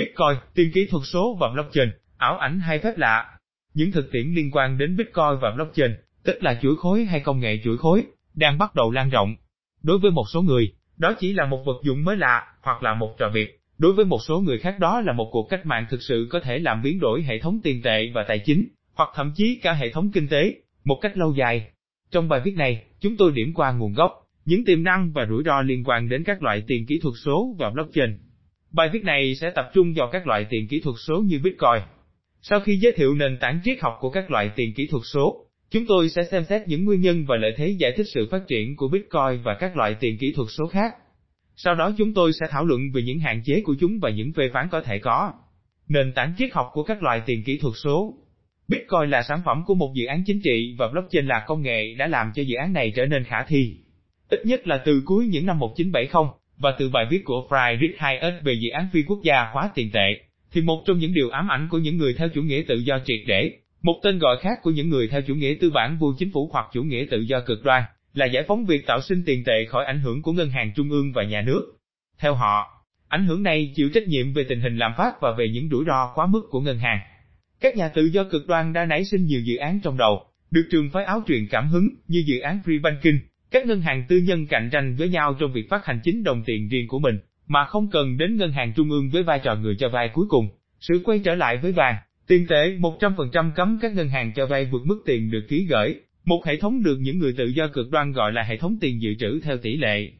Bitcoin, tiền kỹ thuật số và blockchain, ảo ảnh hay phép lạ. Những thực tiễn liên quan đến Bitcoin và blockchain, tức là chuỗi khối hay công nghệ chuỗi khối, đang bắt đầu lan rộng. Đối với một số người, đó chỉ là một vật dụng mới lạ, hoặc là một trò việc. Đối với một số người khác đó là một cuộc cách mạng thực sự có thể làm biến đổi hệ thống tiền tệ và tài chính, hoặc thậm chí cả hệ thống kinh tế, một cách lâu dài. Trong bài viết này, chúng tôi điểm qua nguồn gốc, những tiềm năng và rủi ro liên quan đến các loại tiền kỹ thuật số và blockchain. Bài viết này sẽ tập trung vào các loại tiền kỹ thuật số như Bitcoin. Sau khi giới thiệu nền tảng triết học của các loại tiền kỹ thuật số, chúng tôi sẽ xem xét những nguyên nhân và lợi thế giải thích sự phát triển của Bitcoin và các loại tiền kỹ thuật số khác. Sau đó chúng tôi sẽ thảo luận về những hạn chế của chúng và những phê phán có thể có. Nền tảng triết học của các loại tiền kỹ thuật số Bitcoin là sản phẩm của một dự án chính trị và blockchain là công nghệ đã làm cho dự án này trở nên khả thi. Ít nhất là từ cuối những năm 1970, và từ bài viết của Friedrich Hayek về dự án phi quốc gia hóa tiền tệ, thì một trong những điều ám ảnh của những người theo chủ nghĩa tự do triệt để, một tên gọi khác của những người theo chủ nghĩa tư bản vô chính phủ hoặc chủ nghĩa tự do cực đoan, là giải phóng việc tạo sinh tiền tệ khỏi ảnh hưởng của ngân hàng trung ương và nhà nước. Theo họ, ảnh hưởng này chịu trách nhiệm về tình hình lạm phát và về những rủi ro quá mức của ngân hàng. Các nhà tự do cực đoan đã nảy sinh nhiều dự án trong đầu, được trường phái áo truyền cảm hứng như dự án Free Banking, các ngân hàng tư nhân cạnh tranh với nhau trong việc phát hành chính đồng tiền riêng của mình, mà không cần đến ngân hàng trung ương với vai trò người cho vay cuối cùng. Sự quay trở lại với vàng, tiền tệ 100% cấm các ngân hàng cho vay vượt mức tiền được ký gửi, một hệ thống được những người tự do cực đoan gọi là hệ thống tiền dự trữ theo tỷ lệ.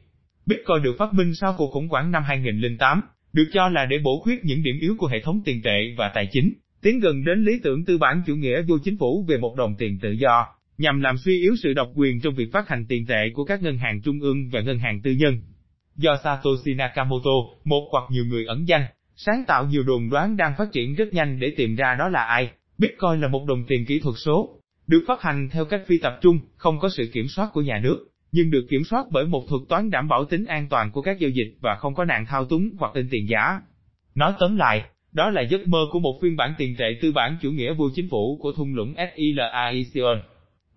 Bitcoin được phát minh sau cuộc khủng hoảng năm 2008, được cho là để bổ khuyết những điểm yếu của hệ thống tiền tệ và tài chính, tiến gần đến lý tưởng tư bản chủ nghĩa vô chính phủ về một đồng tiền tự do, nhằm làm suy yếu sự độc quyền trong việc phát hành tiền tệ của các ngân hàng trung ương và ngân hàng tư nhân. Do Satoshi Nakamoto, một hoặc nhiều người ẩn danh, sáng tạo nhiều đồn đoán đang phát triển rất nhanh để tìm ra đó là ai. Bitcoin là một đồng tiền kỹ thuật số, được phát hành theo cách phi tập trung, không có sự kiểm soát của nhà nước, nhưng được kiểm soát bởi một thuật toán đảm bảo tính an toàn của các giao dịch và không có nạn thao túng hoặc in tiền giả. Nói tóm lại, đó là giấc mơ của một phiên bản tiền tệ tư bản chủ nghĩa vô chính phủ của thung lũng SILAICON.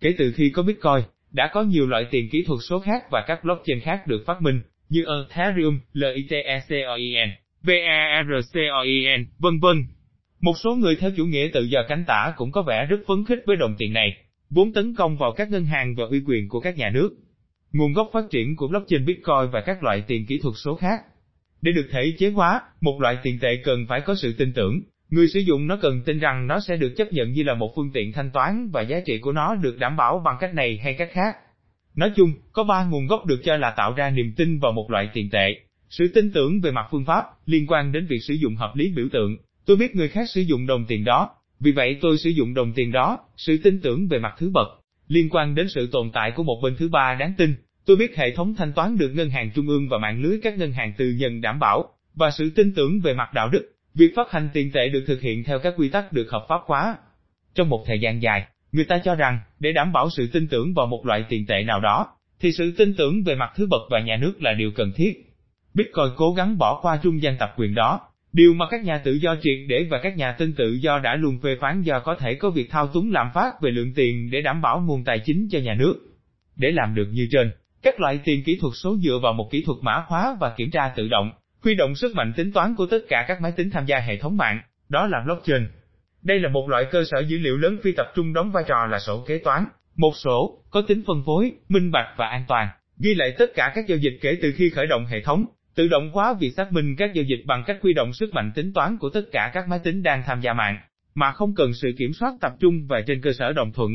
Kể từ khi có Bitcoin, đã có nhiều loại tiền kỹ thuật số khác và các blockchain khác được phát minh, như Ethereum, LITECOIN, VARCOIN, vân vân. Một số người theo chủ nghĩa tự do cánh tả cũng có vẻ rất phấn khích với đồng tiền này, vốn tấn công vào các ngân hàng và uy quyền của các nhà nước. Nguồn gốc phát triển của blockchain Bitcoin và các loại tiền kỹ thuật số khác. Để được thể chế hóa, một loại tiền tệ cần phải có sự tin tưởng, Người sử dụng nó cần tin rằng nó sẽ được chấp nhận như là một phương tiện thanh toán và giá trị của nó được đảm bảo bằng cách này hay cách khác. Nói chung, có ba nguồn gốc được cho là tạo ra niềm tin vào một loại tiền tệ. Sự tin tưởng về mặt phương pháp, liên quan đến việc sử dụng hợp lý biểu tượng. Tôi biết người khác sử dụng đồng tiền đó, vì vậy tôi sử dụng đồng tiền đó, sự tin tưởng về mặt thứ bậc, liên quan đến sự tồn tại của một bên thứ ba đáng tin. Tôi biết hệ thống thanh toán được ngân hàng trung ương và mạng lưới các ngân hàng tư nhân đảm bảo, và sự tin tưởng về mặt đạo đức. Việc phát hành tiền tệ được thực hiện theo các quy tắc được hợp pháp hóa. Trong một thời gian dài, người ta cho rằng, để đảm bảo sự tin tưởng vào một loại tiền tệ nào đó, thì sự tin tưởng về mặt thứ bậc và nhà nước là điều cần thiết. Bitcoin cố gắng bỏ qua trung gian tập quyền đó, điều mà các nhà tự do triệt để và các nhà tin tự do đã luôn phê phán do có thể có việc thao túng lạm phát về lượng tiền để đảm bảo nguồn tài chính cho nhà nước. Để làm được như trên, các loại tiền kỹ thuật số dựa vào một kỹ thuật mã hóa và kiểm tra tự động, Huy động sức mạnh tính toán của tất cả các máy tính tham gia hệ thống mạng, đó là blockchain. Đây là một loại cơ sở dữ liệu lớn phi tập trung đóng vai trò là sổ kế toán, một sổ, có tính phân phối, minh bạch và an toàn, ghi lại tất cả các giao dịch kể từ khi khởi động hệ thống, tự động hóa việc xác minh các giao dịch bằng cách huy động sức mạnh tính toán của tất cả các máy tính đang tham gia mạng, mà không cần sự kiểm soát tập trung và trên cơ sở đồng thuận.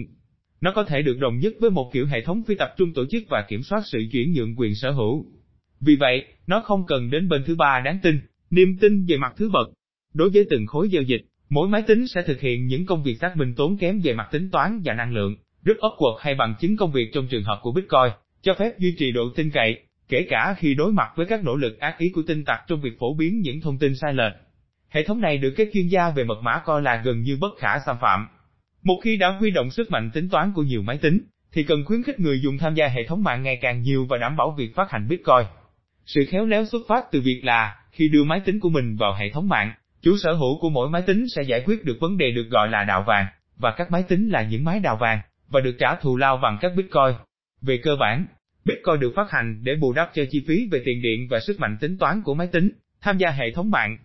Nó có thể được đồng nhất với một kiểu hệ thống phi tập trung tổ chức và kiểm soát sự chuyển nhượng quyền sở hữu. Vì vậy, nó không cần đến bên thứ ba đáng tin, niềm tin về mặt thứ bậc. Đối với từng khối giao dịch, mỗi máy tính sẽ thực hiện những công việc xác minh tốn kém về mặt tính toán và năng lượng, rất awkward hay bằng chứng công việc trong trường hợp của Bitcoin, cho phép duy trì độ tin cậy, kể cả khi đối mặt với các nỗ lực ác ý của tin tặc trong việc phổ biến những thông tin sai lệch. Hệ thống này được các chuyên gia về mật mã coi là gần như bất khả xâm phạm. Một khi đã huy động sức mạnh tính toán của nhiều máy tính, thì cần khuyến khích người dùng tham gia hệ thống mạng ngày càng nhiều và đảm bảo việc phát hành Bitcoin. Sự khéo léo xuất phát từ việc là, khi đưa máy tính của mình vào hệ thống mạng, chủ sở hữu của mỗi máy tính sẽ giải quyết được vấn đề được gọi là đạo vàng, và các máy tính là những máy đào vàng, và được trả thù lao bằng các Bitcoin. Về cơ bản, Bitcoin được phát hành để bù đắp cho chi phí về tiền điện và sức mạnh tính toán của máy tính, tham gia hệ thống mạng.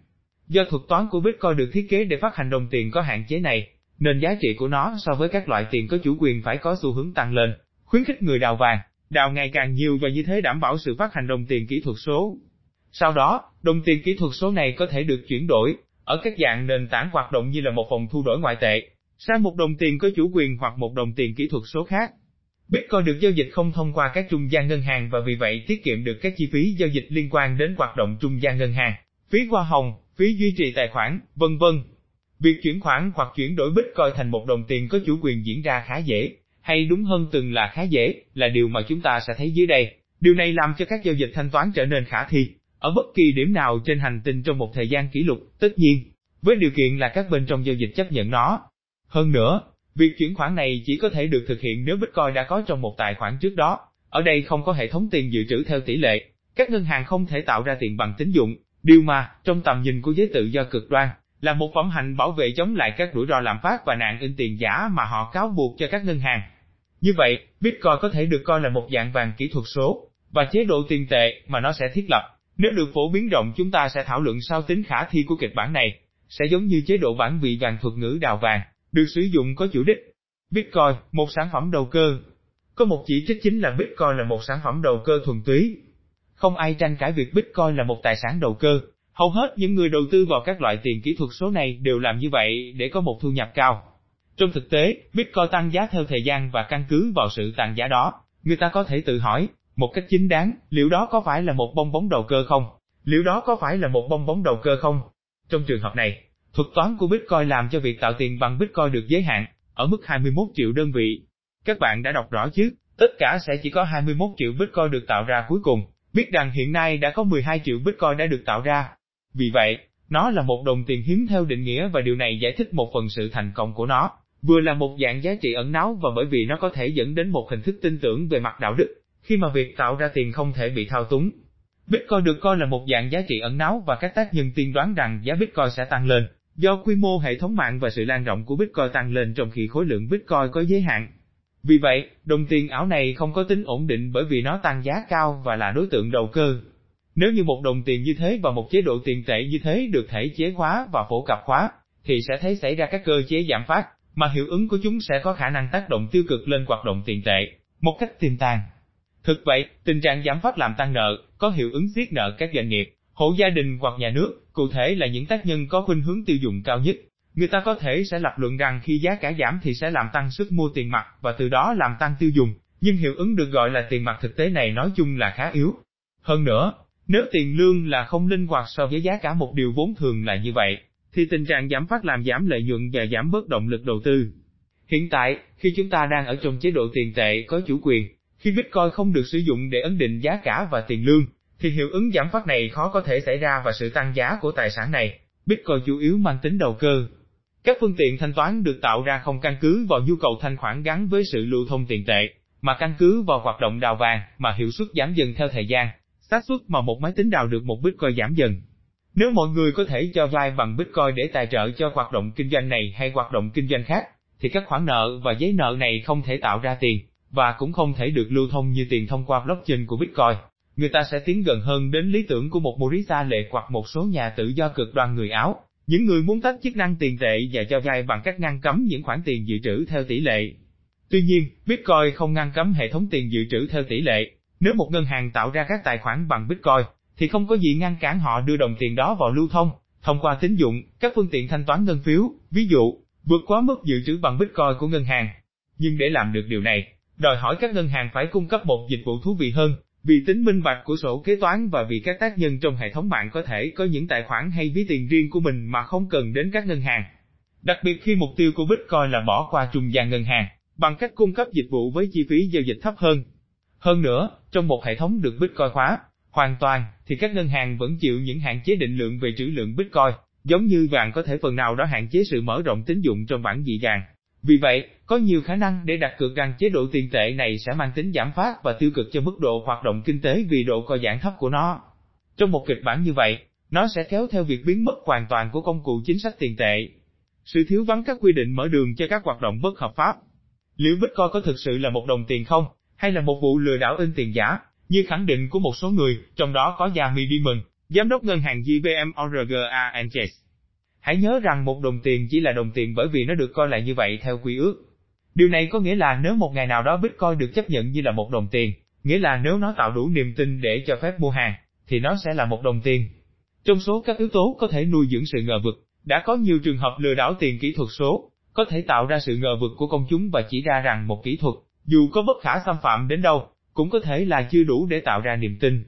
Do thuật toán của Bitcoin được thiết kế để phát hành đồng tiền có hạn chế này, nên giá trị của nó so với các loại tiền có chủ quyền phải có xu hướng tăng lên, khuyến khích người đào vàng, đào ngày càng nhiều và như thế đảm bảo sự phát hành đồng tiền kỹ thuật số. Sau đó, đồng tiền kỹ thuật số này có thể được chuyển đổi, ở các dạng nền tảng hoạt động như là một phòng thu đổi ngoại tệ, sang một đồng tiền có chủ quyền hoặc một đồng tiền kỹ thuật số khác. Bitcoin được giao dịch không thông qua các trung gian ngân hàng và vì vậy tiết kiệm được các chi phí giao dịch liên quan đến hoạt động trung gian ngân hàng, phí hoa hồng, phí duy trì tài khoản, vân vân. Việc chuyển khoản hoặc chuyển đổi Bitcoin thành một đồng tiền có chủ quyền diễn ra khá dễ, hay đúng hơn từng là khá dễ, là điều mà chúng ta sẽ thấy dưới đây. Điều này làm cho các giao dịch thanh toán trở nên khả thi, ở bất kỳ điểm nào trên hành tinh trong một thời gian kỷ lục, tất nhiên, với điều kiện là các bên trong giao dịch chấp nhận nó. Hơn nữa, việc chuyển khoản này chỉ có thể được thực hiện nếu Bitcoin đã có trong một tài khoản trước đó. Ở đây không có hệ thống tiền dự trữ theo tỷ lệ, các ngân hàng không thể tạo ra tiền bằng tín dụng, điều mà, trong tầm nhìn của giới tự do cực đoan, là một phẩm hạnh bảo vệ chống lại các rủi ro lạm phát và nạn in tiền giả mà họ cáo buộc cho các ngân hàng. Như vậy, Bitcoin có thể được coi là một dạng vàng kỹ thuật số, và chế độ tiền tệ mà nó sẽ thiết lập. Nếu được phổ biến rộng chúng ta sẽ thảo luận sao tính khả thi của kịch bản này, sẽ giống như chế độ bản vị vàng thuật ngữ đào vàng, được sử dụng có chủ đích. Bitcoin, một sản phẩm đầu cơ. Có một chỉ trích chính là Bitcoin là một sản phẩm đầu cơ thuần túy. Không ai tranh cãi việc Bitcoin là một tài sản đầu cơ. Hầu hết những người đầu tư vào các loại tiền kỹ thuật số này đều làm như vậy để có một thu nhập cao. Trong thực tế, Bitcoin tăng giá theo thời gian và căn cứ vào sự tăng giá đó, người ta có thể tự hỏi, một cách chính đáng, liệu đó có phải là một bong bóng đầu cơ không? Liệu đó có phải là một bong bóng đầu cơ không? Trong trường hợp này, thuật toán của Bitcoin làm cho việc tạo tiền bằng Bitcoin được giới hạn, ở mức 21 triệu đơn vị. Các bạn đã đọc rõ chứ, tất cả sẽ chỉ có 21 triệu Bitcoin được tạo ra cuối cùng, biết rằng hiện nay đã có 12 triệu Bitcoin đã được tạo ra. Vì vậy, nó là một đồng tiền hiếm theo định nghĩa và điều này giải thích một phần sự thành công của nó, vừa là một dạng giá trị ẩn náu và bởi vì nó có thể dẫn đến một hình thức tin tưởng về mặt đạo đức, khi mà việc tạo ra tiền không thể bị thao túng. Bitcoin được coi là một dạng giá trị ẩn náu và các tác nhân tiên đoán rằng giá Bitcoin sẽ tăng lên, do quy mô hệ thống mạng và sự lan rộng của Bitcoin tăng lên trong khi khối lượng Bitcoin có giới hạn. Vì vậy, đồng tiền ảo này không có tính ổn định bởi vì nó tăng giá cao và là đối tượng đầu cơ. Nếu như một đồng tiền như thế và một chế độ tiền tệ như thế được thể chế hóa và phổ cập hóa, thì sẽ thấy xảy ra các cơ chế giảm phát, mà hiệu ứng của chúng sẽ có khả năng tác động tiêu cực lên hoạt động tiền tệ, một cách tiềm tàng. Thực vậy, tình trạng giảm phát làm tăng nợ, có hiệu ứng siết nợ các doanh nghiệp, hộ gia đình hoặc nhà nước, cụ thể là những tác nhân có khuynh hướng tiêu dùng cao nhất. Người ta có thể sẽ lập luận rằng khi giá cả giảm thì sẽ làm tăng sức mua tiền mặt và từ đó làm tăng tiêu dùng, nhưng hiệu ứng được gọi là tiền mặt thực tế này nói chung là khá yếu. Hơn nữa, nếu tiền lương là không linh hoạt so với giá cả một điều vốn thường là như vậy, thì tình trạng giảm phát làm giảm lợi nhuận và giảm bớt động lực đầu tư. Hiện tại, khi chúng ta đang ở trong chế độ tiền tệ có chủ quyền, khi Bitcoin không được sử dụng để ấn định giá cả và tiền lương, thì hiệu ứng giảm phát này khó có thể xảy ra và sự tăng giá của tài sản này. Bitcoin chủ yếu mang tính đầu cơ. Các phương tiện thanh toán được tạo ra không căn cứ vào nhu cầu thanh khoản gắn với sự lưu thông tiền tệ, mà căn cứ vào hoạt động đào vàng mà hiệu suất giảm dần theo thời gian, xác suất mà một máy tính đào được một Bitcoin giảm dần. Nếu mọi người có thể cho vay bằng Bitcoin để tài trợ cho hoạt động kinh doanh này hay hoạt động kinh doanh khác, thì các khoản nợ và giấy nợ này không thể tạo ra tiền, và cũng không thể được lưu thông như tiền thông qua blockchain của Bitcoin. Người ta sẽ tiến gần hơn đến lý tưởng của một Morita lệ hoặc một số nhà tự do cực đoan người Áo, những người muốn tách chức năng tiền tệ và cho vay bằng cách ngăn cấm những khoản tiền dự trữ theo tỷ lệ. Tuy nhiên, Bitcoin không ngăn cấm hệ thống tiền dự trữ theo tỷ lệ. Nếu một ngân hàng tạo ra các tài khoản bằng Bitcoin, thì không có gì ngăn cản họ đưa đồng tiền đó vào lưu thông, thông qua tín dụng, các phương tiện thanh toán ngân phiếu, ví dụ, vượt quá mức dự trữ bằng Bitcoin của ngân hàng. Nhưng để làm được điều này, đòi hỏi các ngân hàng phải cung cấp một dịch vụ thú vị hơn, vì tính minh bạch của sổ kế toán và vì các tác nhân trong hệ thống mạng có thể có những tài khoản hay ví tiền riêng của mình mà không cần đến các ngân hàng. Đặc biệt khi mục tiêu của Bitcoin là bỏ qua trung gian ngân hàng, bằng cách cung cấp dịch vụ với chi phí giao dịch thấp hơn. Hơn nữa, trong một hệ thống được Bitcoin khóa, hoàn toàn, thì các ngân hàng vẫn chịu những hạn chế định lượng về trữ lượng Bitcoin, giống như vàng có thể phần nào đó hạn chế sự mở rộng tín dụng trong bản dị vàng. Vì vậy, có nhiều khả năng để đặt cược rằng chế độ tiền tệ này sẽ mang tính giảm phát và tiêu cực cho mức độ hoạt động kinh tế vì độ co giãn thấp của nó. Trong một kịch bản như vậy, nó sẽ kéo theo việc biến mất hoàn toàn của công cụ chính sách tiền tệ. Sự thiếu vắng các quy định mở đường cho các hoạt động bất hợp pháp. Liệu Bitcoin có thực sự là một đồng tiền không, hay là một vụ lừa đảo in tiền giả, như khẳng định của một số người, trong đó có Jamie Dimon, giám đốc ngân hàng JPM Orga Chase. Hãy nhớ rằng một đồng tiền chỉ là đồng tiền bởi vì nó được coi là như vậy theo quy ước. Điều này có nghĩa là nếu một ngày nào đó Bitcoin được chấp nhận như là một đồng tiền, nghĩa là nếu nó tạo đủ niềm tin để cho phép mua hàng, thì nó sẽ là một đồng tiền. Trong số các yếu tố có thể nuôi dưỡng sự ngờ vực, đã có nhiều trường hợp lừa đảo tiền kỹ thuật số, có thể tạo ra sự ngờ vực của công chúng và chỉ ra rằng một kỹ thuật, dù có bất khả xâm phạm đến đâu, cũng có thể là chưa đủ để tạo ra niềm tin.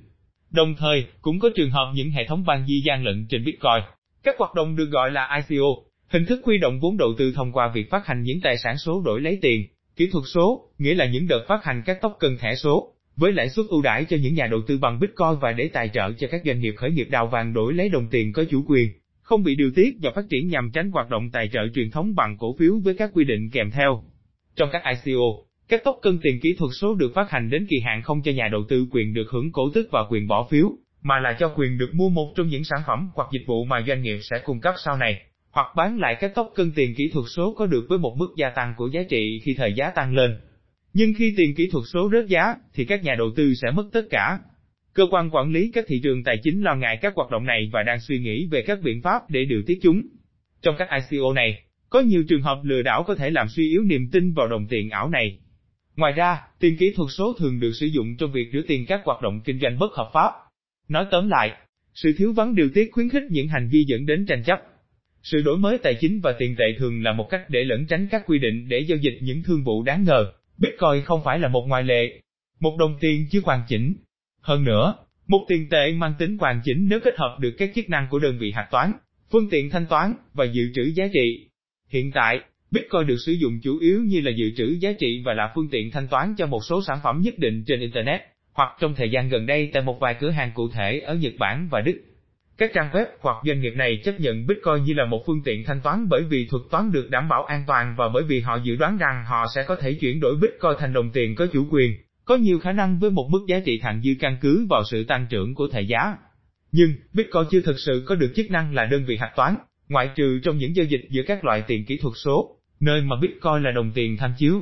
Đồng thời, cũng có trường hợp những hệ thống ban di gian lận trên Bitcoin. Các hoạt động được gọi là ICO, hình thức huy động vốn đầu tư thông qua việc phát hành những tài sản số đổi lấy tiền, kỹ thuật số, nghĩa là những đợt phát hành các token thẻ số, với lãi suất ưu đãi cho những nhà đầu tư bằng Bitcoin và để tài trợ cho các doanh nghiệp khởi nghiệp đào vàng đổi lấy đồng tiền có chủ quyền, không bị điều tiết và phát triển nhằm tránh hoạt động tài trợ truyền thống bằng cổ phiếu với các quy định kèm theo. Trong các ICO, các token tiền kỹ thuật số được phát hành đến kỳ hạn không cho nhà đầu tư quyền được hưởng cổ tức và quyền bỏ phiếu, mà là cho quyền được mua một trong những sản phẩm hoặc dịch vụ mà doanh nghiệp sẽ cung cấp sau này, hoặc bán lại các token tiền kỹ thuật số có được với một mức gia tăng của giá trị khi thời giá tăng lên. Nhưng khi tiền kỹ thuật số rớt giá, thì các nhà đầu tư sẽ mất tất cả. Cơ quan quản lý các thị trường tài chính lo ngại các hoạt động này và đang suy nghĩ về các biện pháp để điều tiết chúng. Trong các ICO này, có nhiều trường hợp lừa đảo có thể làm suy yếu niềm tin vào đồng tiền ảo này. Ngoài ra, tiền kỹ thuật số thường được sử dụng trong việc rửa tiền các hoạt động kinh doanh bất hợp pháp. Nói tóm lại, sự thiếu vắng điều tiết khuyến khích những hành vi dẫn đến tranh chấp. Sự đổi mới tài chính và tiền tệ thường là một cách để lẩn tránh các quy định để giao dịch những thương vụ đáng ngờ. Bitcoin không phải là một ngoại lệ. Một đồng tiền chưa hoàn chỉnh. Hơn nữa, một tiền tệ mang tính hoàn chỉnh nếu kết hợp được các chức năng của đơn vị hạch toán, phương tiện thanh toán và dự trữ giá trị. Hiện tại, Bitcoin được sử dụng chủ yếu như là dự trữ giá trị và là phương tiện thanh toán cho một số sản phẩm nhất định trên Internet, hoặc trong thời gian gần đây tại một vài cửa hàng cụ thể ở Nhật Bản và Đức. Các trang web hoặc doanh nghiệp này chấp nhận Bitcoin như là một phương tiện thanh toán bởi vì thuật toán được đảm bảo an toàn và bởi vì họ dự đoán rằng họ sẽ có thể chuyển đổi Bitcoin thành đồng tiền có chủ quyền, có nhiều khả năng với một mức giá trị thặng dư căn cứ vào sự tăng trưởng của thể giá. Nhưng, Bitcoin chưa thực sự có được chức năng là đơn vị hạch toán, ngoại trừ trong những giao dịch giữa các loại tiền kỹ thuật số, nơi mà Bitcoin là đồng tiền tham chiếu.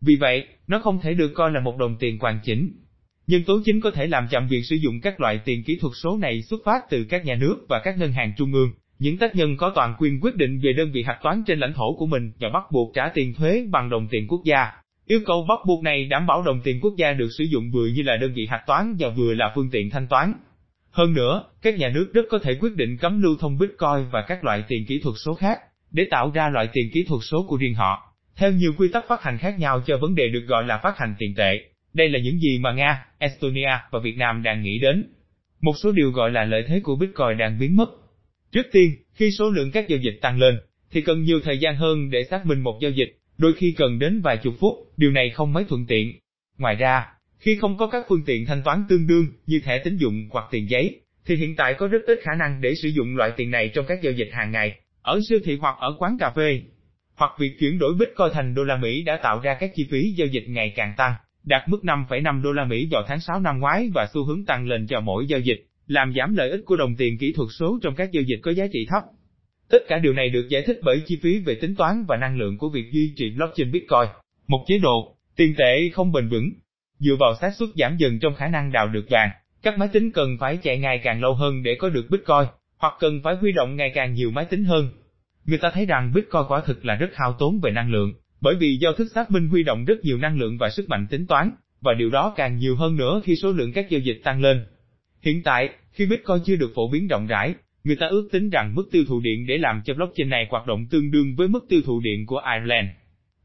Vì vậy, nó không thể được coi là một đồng tiền hoàn chỉnh. Nhân tố chính có thể làm chậm việc sử dụng các loại tiền kỹ thuật số này xuất phát từ các nhà nước và các ngân hàng trung ương, những tác nhân có toàn quyền quyết định về đơn vị hạch toán trên lãnh thổ của mình và bắt buộc trả tiền thuế bằng đồng tiền quốc gia. Yêu cầu bắt buộc này đảm bảo đồng tiền quốc gia được sử dụng vừa như là đơn vị hạch toán và vừa là phương tiện thanh toán. Hơn nữa, các nhà nước rất có thể quyết định cấm lưu thông Bitcoin và các loại tiền kỹ thuật số khác, để tạo ra loại tiền kỹ thuật số của riêng họ, theo nhiều quy tắc phát hành khác nhau cho vấn đề được gọi là phát hành tiền tệ. Đây là những gì mà Nga, Estonia và Việt Nam đang nghĩ đến. Một số điều gọi là lợi thế của Bitcoin đang biến mất. Trước tiên, khi số lượng các giao dịch tăng lên, thì cần nhiều thời gian hơn để xác minh một giao dịch, đôi khi cần đến vài chục phút, điều này không mấy thuận tiện. Ngoài ra, khi không có các phương tiện thanh toán tương đương như thẻ tín dụng hoặc tiền giấy, thì hiện tại có rất ít khả năng để sử dụng loại tiền này trong các giao dịch hàng ngày, ở siêu thị hoặc ở quán cà phê. Hoặc việc chuyển đổi Bitcoin thành đô la Mỹ đã tạo ra các chi phí giao dịch ngày càng tăng, đạt mức 5,5 đô la Mỹ vào tháng 6 năm ngoái và xu hướng tăng lên cho mỗi giao dịch, làm giảm lợi ích của đồng tiền kỹ thuật số trong các giao dịch có giá trị thấp. Tất cả điều này được giải thích bởi chi phí về tính toán và năng lượng của việc duy trì blockchain Bitcoin, một chế độ tiền tệ không bền vững. Dựa vào xác suất giảm dần trong khả năng đào được vàng, các máy tính cần phải chạy ngày càng lâu hơn để có được Bitcoin, hoặc cần phải huy động ngày càng nhiều máy tính hơn. Người ta thấy rằng Bitcoin quả thực là rất hao tốn về năng lượng, bởi vì do thức xác minh huy động rất nhiều năng lượng và sức mạnh tính toán, và điều đó càng nhiều hơn nữa khi số lượng các giao dịch tăng lên. Hiện tại, khi Bitcoin chưa được phổ biến rộng rãi, người ta ước tính rằng mức tiêu thụ điện để làm cho blockchain này hoạt động tương đương với mức tiêu thụ điện của Ireland.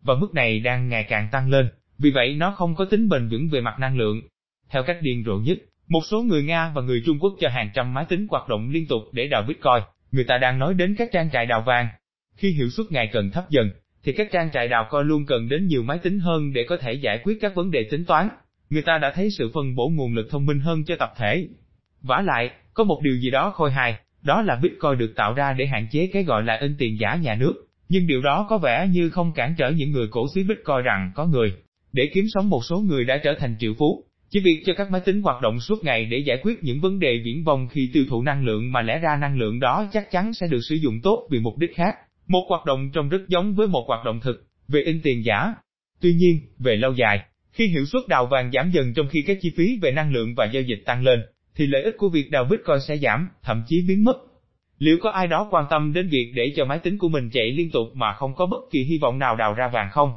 Và mức này đang ngày càng tăng lên, vì vậy nó không có tính bền vững về mặt năng lượng. Theo cách điên rồ nhất, một số người Nga và người Trung Quốc cho hàng trăm máy tính hoạt động liên tục để đào Bitcoin, người ta đang nói đến các trang trại đào vàng. Khi hiệu suất ngày cần thấp dần, thì các trang trại đào coi luôn cần đến nhiều máy tính hơn để có thể giải quyết các vấn đề tính toán. Người ta đã thấy sự phân bổ nguồn lực thông minh hơn cho tập thể. Vả lại, có một điều gì đó khôi hài, đó là Bitcoin được tạo ra để hạn chế cái gọi là in tiền giả nhà nước, nhưng điều đó có vẻ như không cản trở những người cổ suý Bitcoin rằng có người, để kiếm sống một số người đã trở thành triệu phú, chỉ việc cho các máy tính hoạt động suốt ngày để giải quyết những vấn đề viễn vong khi tiêu thụ năng lượng mà lẽ ra năng lượng đó chắc chắn sẽ được sử dụng tốt vì mục đích khác. Một hoạt động trông rất giống với một hoạt động thực, về in tiền giả. Tuy nhiên, về lâu dài, khi hiệu suất đào vàng giảm dần trong khi các chi phí về năng lượng và giao dịch tăng lên, thì lợi ích của việc đào Bitcoin sẽ giảm, thậm chí biến mất. Liệu có ai đó quan tâm đến việc để cho máy tính của mình chạy liên tục mà không có bất kỳ hy vọng nào đào ra vàng không?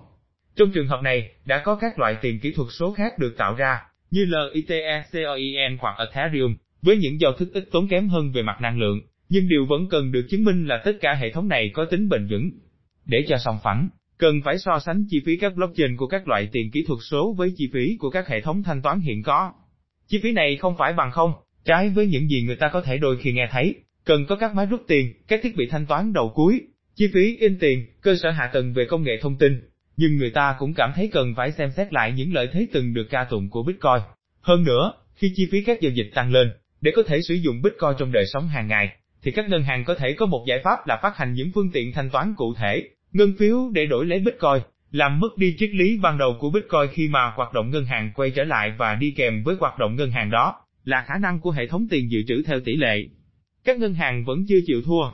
Trong trường hợp này, đã có các loại tiền kỹ thuật số khác được tạo ra, như LITECOIN hoặc Ethereum, với những giao thức ít tốn kém hơn về mặt năng lượng, nhưng điều vẫn cần được chứng minh là tất cả hệ thống này có tính bền vững. Để cho song phẳng, cần phải so sánh chi phí các blockchain của các loại tiền kỹ thuật số với chi phí của các hệ thống thanh toán hiện có. Chi phí này không phải bằng không, trái với những gì người ta có thể đôi khi nghe thấy, cần có các máy rút tiền, các thiết bị thanh toán đầu cuối, chi phí in tiền, cơ sở hạ tầng về công nghệ thông tin, nhưng người ta cũng cảm thấy cần phải xem xét lại những lợi thế từng được ca tụng của Bitcoin. Hơn nữa, khi chi phí các giao dịch tăng lên, để có thể sử dụng Bitcoin trong đời sống hàng ngày, thì các ngân hàng có thể có một giải pháp là phát hành những phương tiện thanh toán cụ thể, ngân phiếu để đổi lấy Bitcoin, làm mất đi triết lý ban đầu của Bitcoin khi mà hoạt động ngân hàng quay trở lại và đi kèm với hoạt động ngân hàng đó là khả năng của hệ thống tiền dự trữ theo tỷ lệ. Các ngân hàng vẫn chưa chịu thua.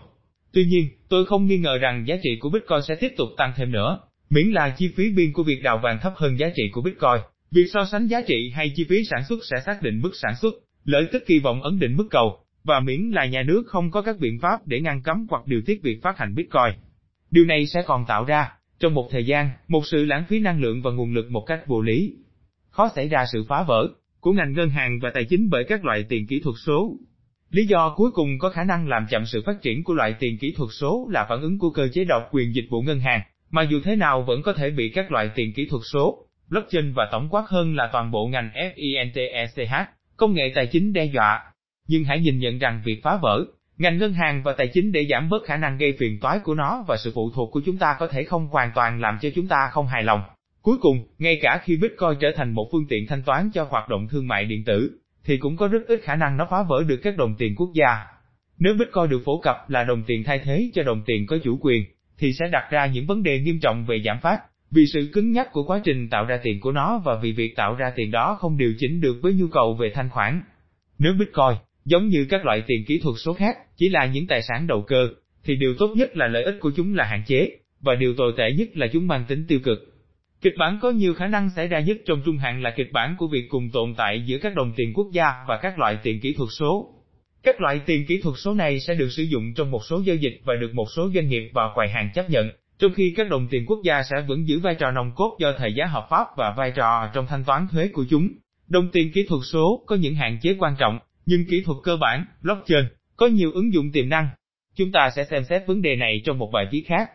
Tuy nhiên, tôi không nghi ngờ rằng giá trị của Bitcoin sẽ tiếp tục tăng thêm nữa, miễn là chi phí biên của việc đào vàng thấp hơn giá trị của Bitcoin. Việc so sánh giá trị hay chi phí sản xuất sẽ xác định mức sản xuất, lợi tức kỳ vọng ấn định mức cầu, và miễn là nhà nước không có các biện pháp để ngăn cấm hoặc điều tiết việc phát hành Bitcoin. Điều này sẽ còn tạo ra, trong một thời gian, một sự lãng phí năng lượng và nguồn lực một cách vô lý. Khó xảy ra sự phá vỡ của ngành ngân hàng và tài chính bởi các loại tiền kỹ thuật số. Lý do cuối cùng có khả năng làm chậm sự phát triển của loại tiền kỹ thuật số là phản ứng của cơ chế độc quyền dịch vụ ngân hàng, mà dù thế nào vẫn có thể bị các loại tiền kỹ thuật số, blockchain và tổng quát hơn là toàn bộ ngành FINTECH, công nghệ tài chính đe dọa. Nhưng hãy nhìn nhận rằng việc phá vỡ, ngành ngân hàng và tài chính để giảm bớt khả năng gây phiền toái của nó và sự phụ thuộc của chúng ta có thể không hoàn toàn làm cho chúng ta không hài lòng. Cuối cùng, ngay cả khi Bitcoin trở thành một phương tiện thanh toán cho hoạt động thương mại điện tử, thì cũng có rất ít khả năng nó phá vỡ được các đồng tiền quốc gia. Nếu Bitcoin được phổ cập là đồng tiền thay thế cho đồng tiền có chủ quyền, thì sẽ đặt ra những vấn đề nghiêm trọng về giảm phát, vì sự cứng nhắc của quá trình tạo ra tiền của nó và vì việc tạo ra tiền đó không điều chỉnh được với nhu cầu về thanh khoản. Nếu Bitcoin, giống như các loại tiền kỹ thuật số khác, chỉ là những tài sản đầu cơ, thì điều tốt nhất là lợi ích của chúng là hạn chế, và điều tồi tệ nhất là chúng mang tính tiêu cực. Kịch bản có nhiều khả năng xảy ra nhất trong trung hạn là kịch bản của việc cùng tồn tại giữa các đồng tiền quốc gia và các loại tiền kỹ thuật số. Các loại tiền kỹ thuật số này sẽ được sử dụng trong một số giao dịch và được một số doanh nghiệp và quầy hàng chấp nhận, trong khi các đồng tiền quốc gia sẽ vẫn giữ vai trò nòng cốt do thời giá hợp pháp và vai trò trong thanh toán thuế của chúng. Đồng tiền kỹ thuật số có những hạn chế quan trọng, nhưng kỹ thuật cơ bản, blockchain, có nhiều ứng dụng tiềm năng. Chúng ta sẽ xem xét vấn đề này trong một bài viết khác.